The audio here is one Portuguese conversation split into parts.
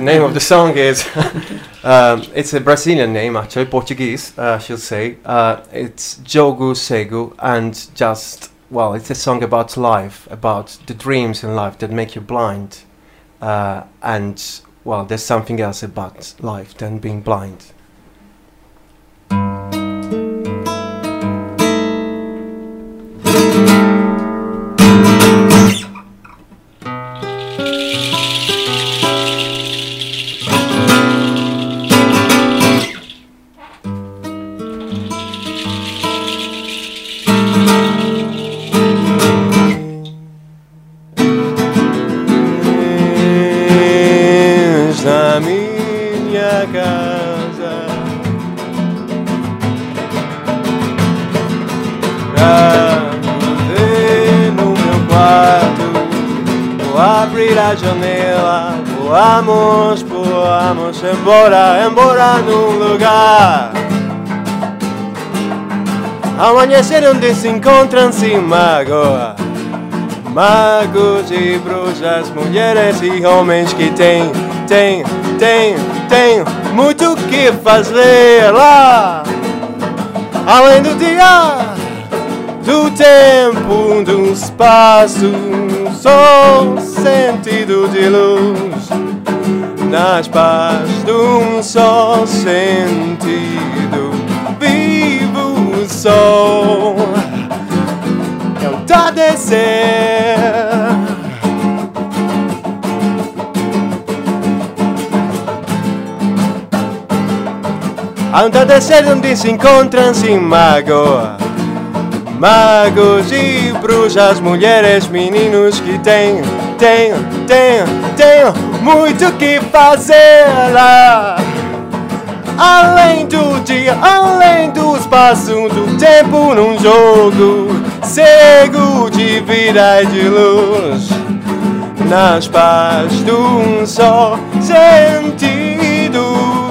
name of the song is um, it's a Brazilian name actually Portuguese uh, I should say. Uh, it's Jogo Sego and just well it's a song about life about the dreams in life that make you blind. Uh, and well there's something else about life than being blind janela. Voamos voamos embora embora num lugar. Amanhecer onde se encontram sem mágoa magos e bruxas, mulheres e homens que têm, têm, têm, têm muito que fazer lá. Além do dia, do tempo, do espaço, só sentido de luz. Nas paz de um só sentido, vivo o sol é o entardecer. Ao entardecer onde se encontram sem mágoa Magos e bruxas, mulheres, meninos que têm, têm, têm, têm muito que fazer Além do dia, além do espaço, do tempo num jogo cego de vida e de luz. Nas paz de um só sentido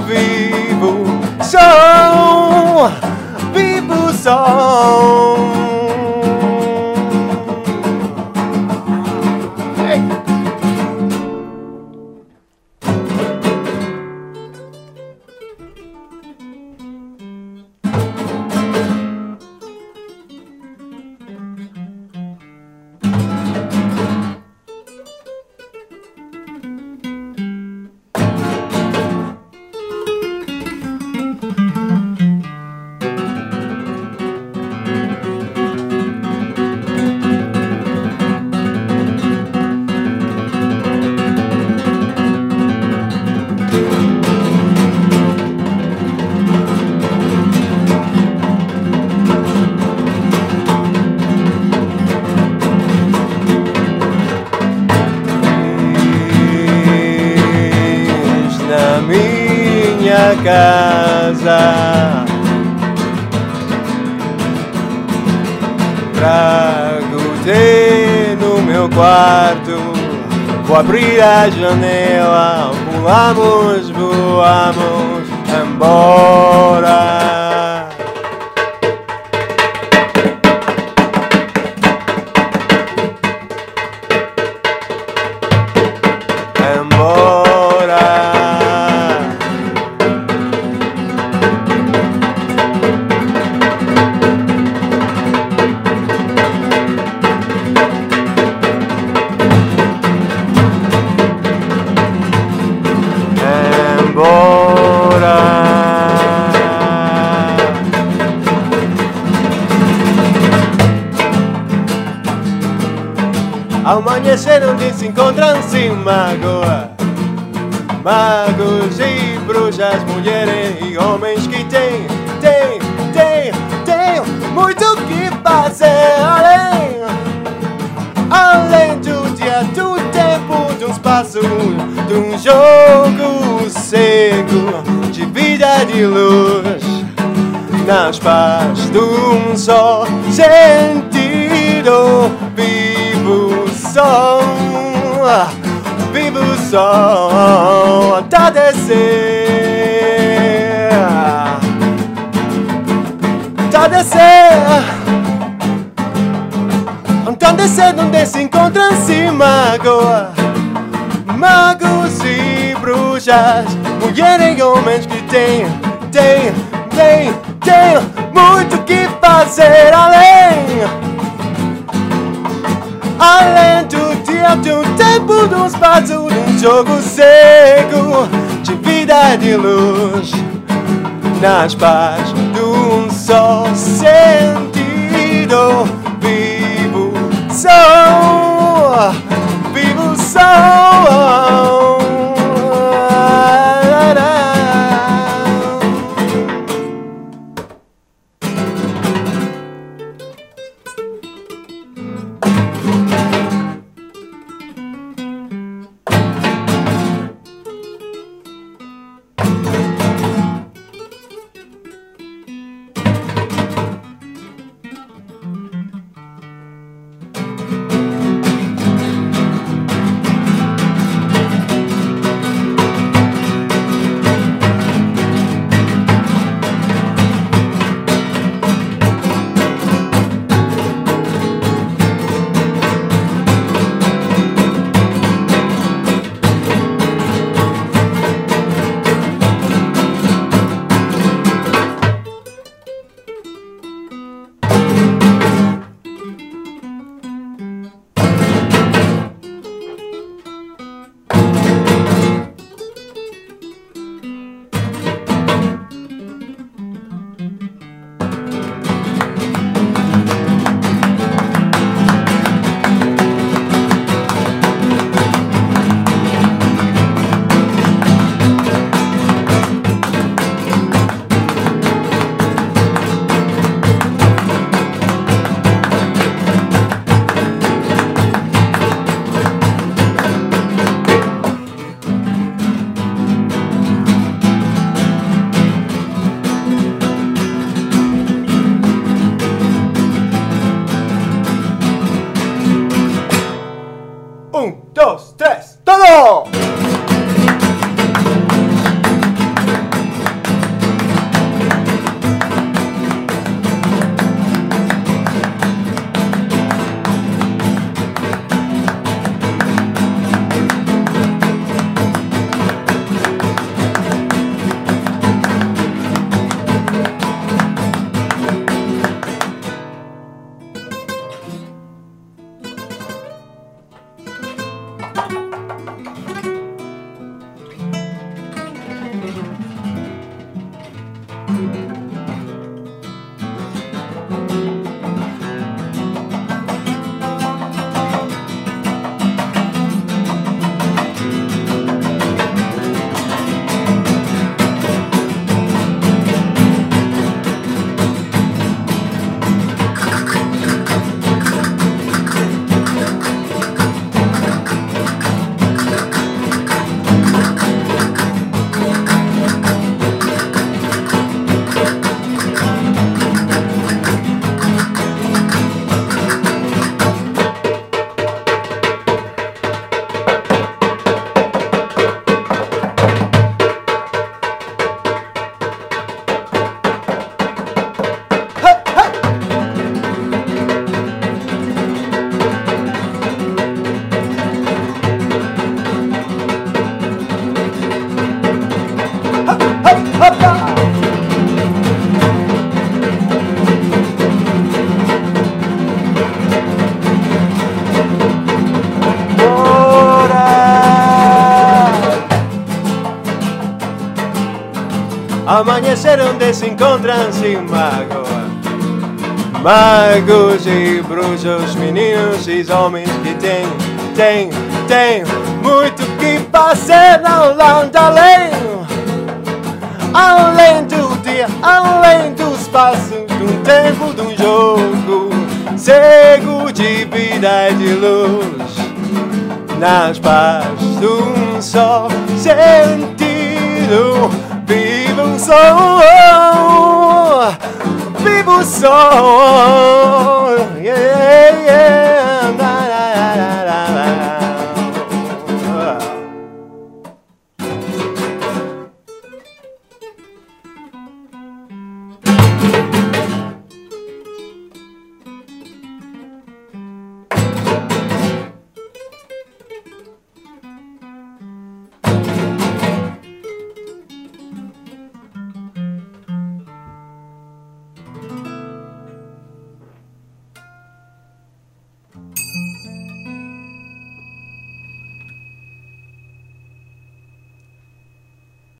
vivo, sou vivo sou. Minha casa. Trago-te no meu quarto. Vou abrir a janela. Pulamos, voamos embora Amanhecer onde se encontram sem mágoa. Magos e bruxas, mulheres e homens que têm, têm, têm, têm muito que fazer além Além do dia, do tempo, de um espaço, de um jogo cego De vida de luz. Nas paz de um só sentido vivo som vivo som entardecer entardecer entardecer onde se encontram sem mágoa magos e bruxas mulheres e homens que têm, têm, têm, têm muito que fazer além. Além do dia, do tempo, do espaço, de um jogo cego de vida de luz. Nas paz de um só sentido vivo sou vivo sou Amanhecer onde se encontram sem mágoa. Magos e bruxos, meninos e homens que têm, têm, têm Muito que fazer ao longe além Além do dia, além do espaço De um tempo, de um jogo Cego de vida e de luz. Nas paz de um só sentido Vivo um som, vivo um som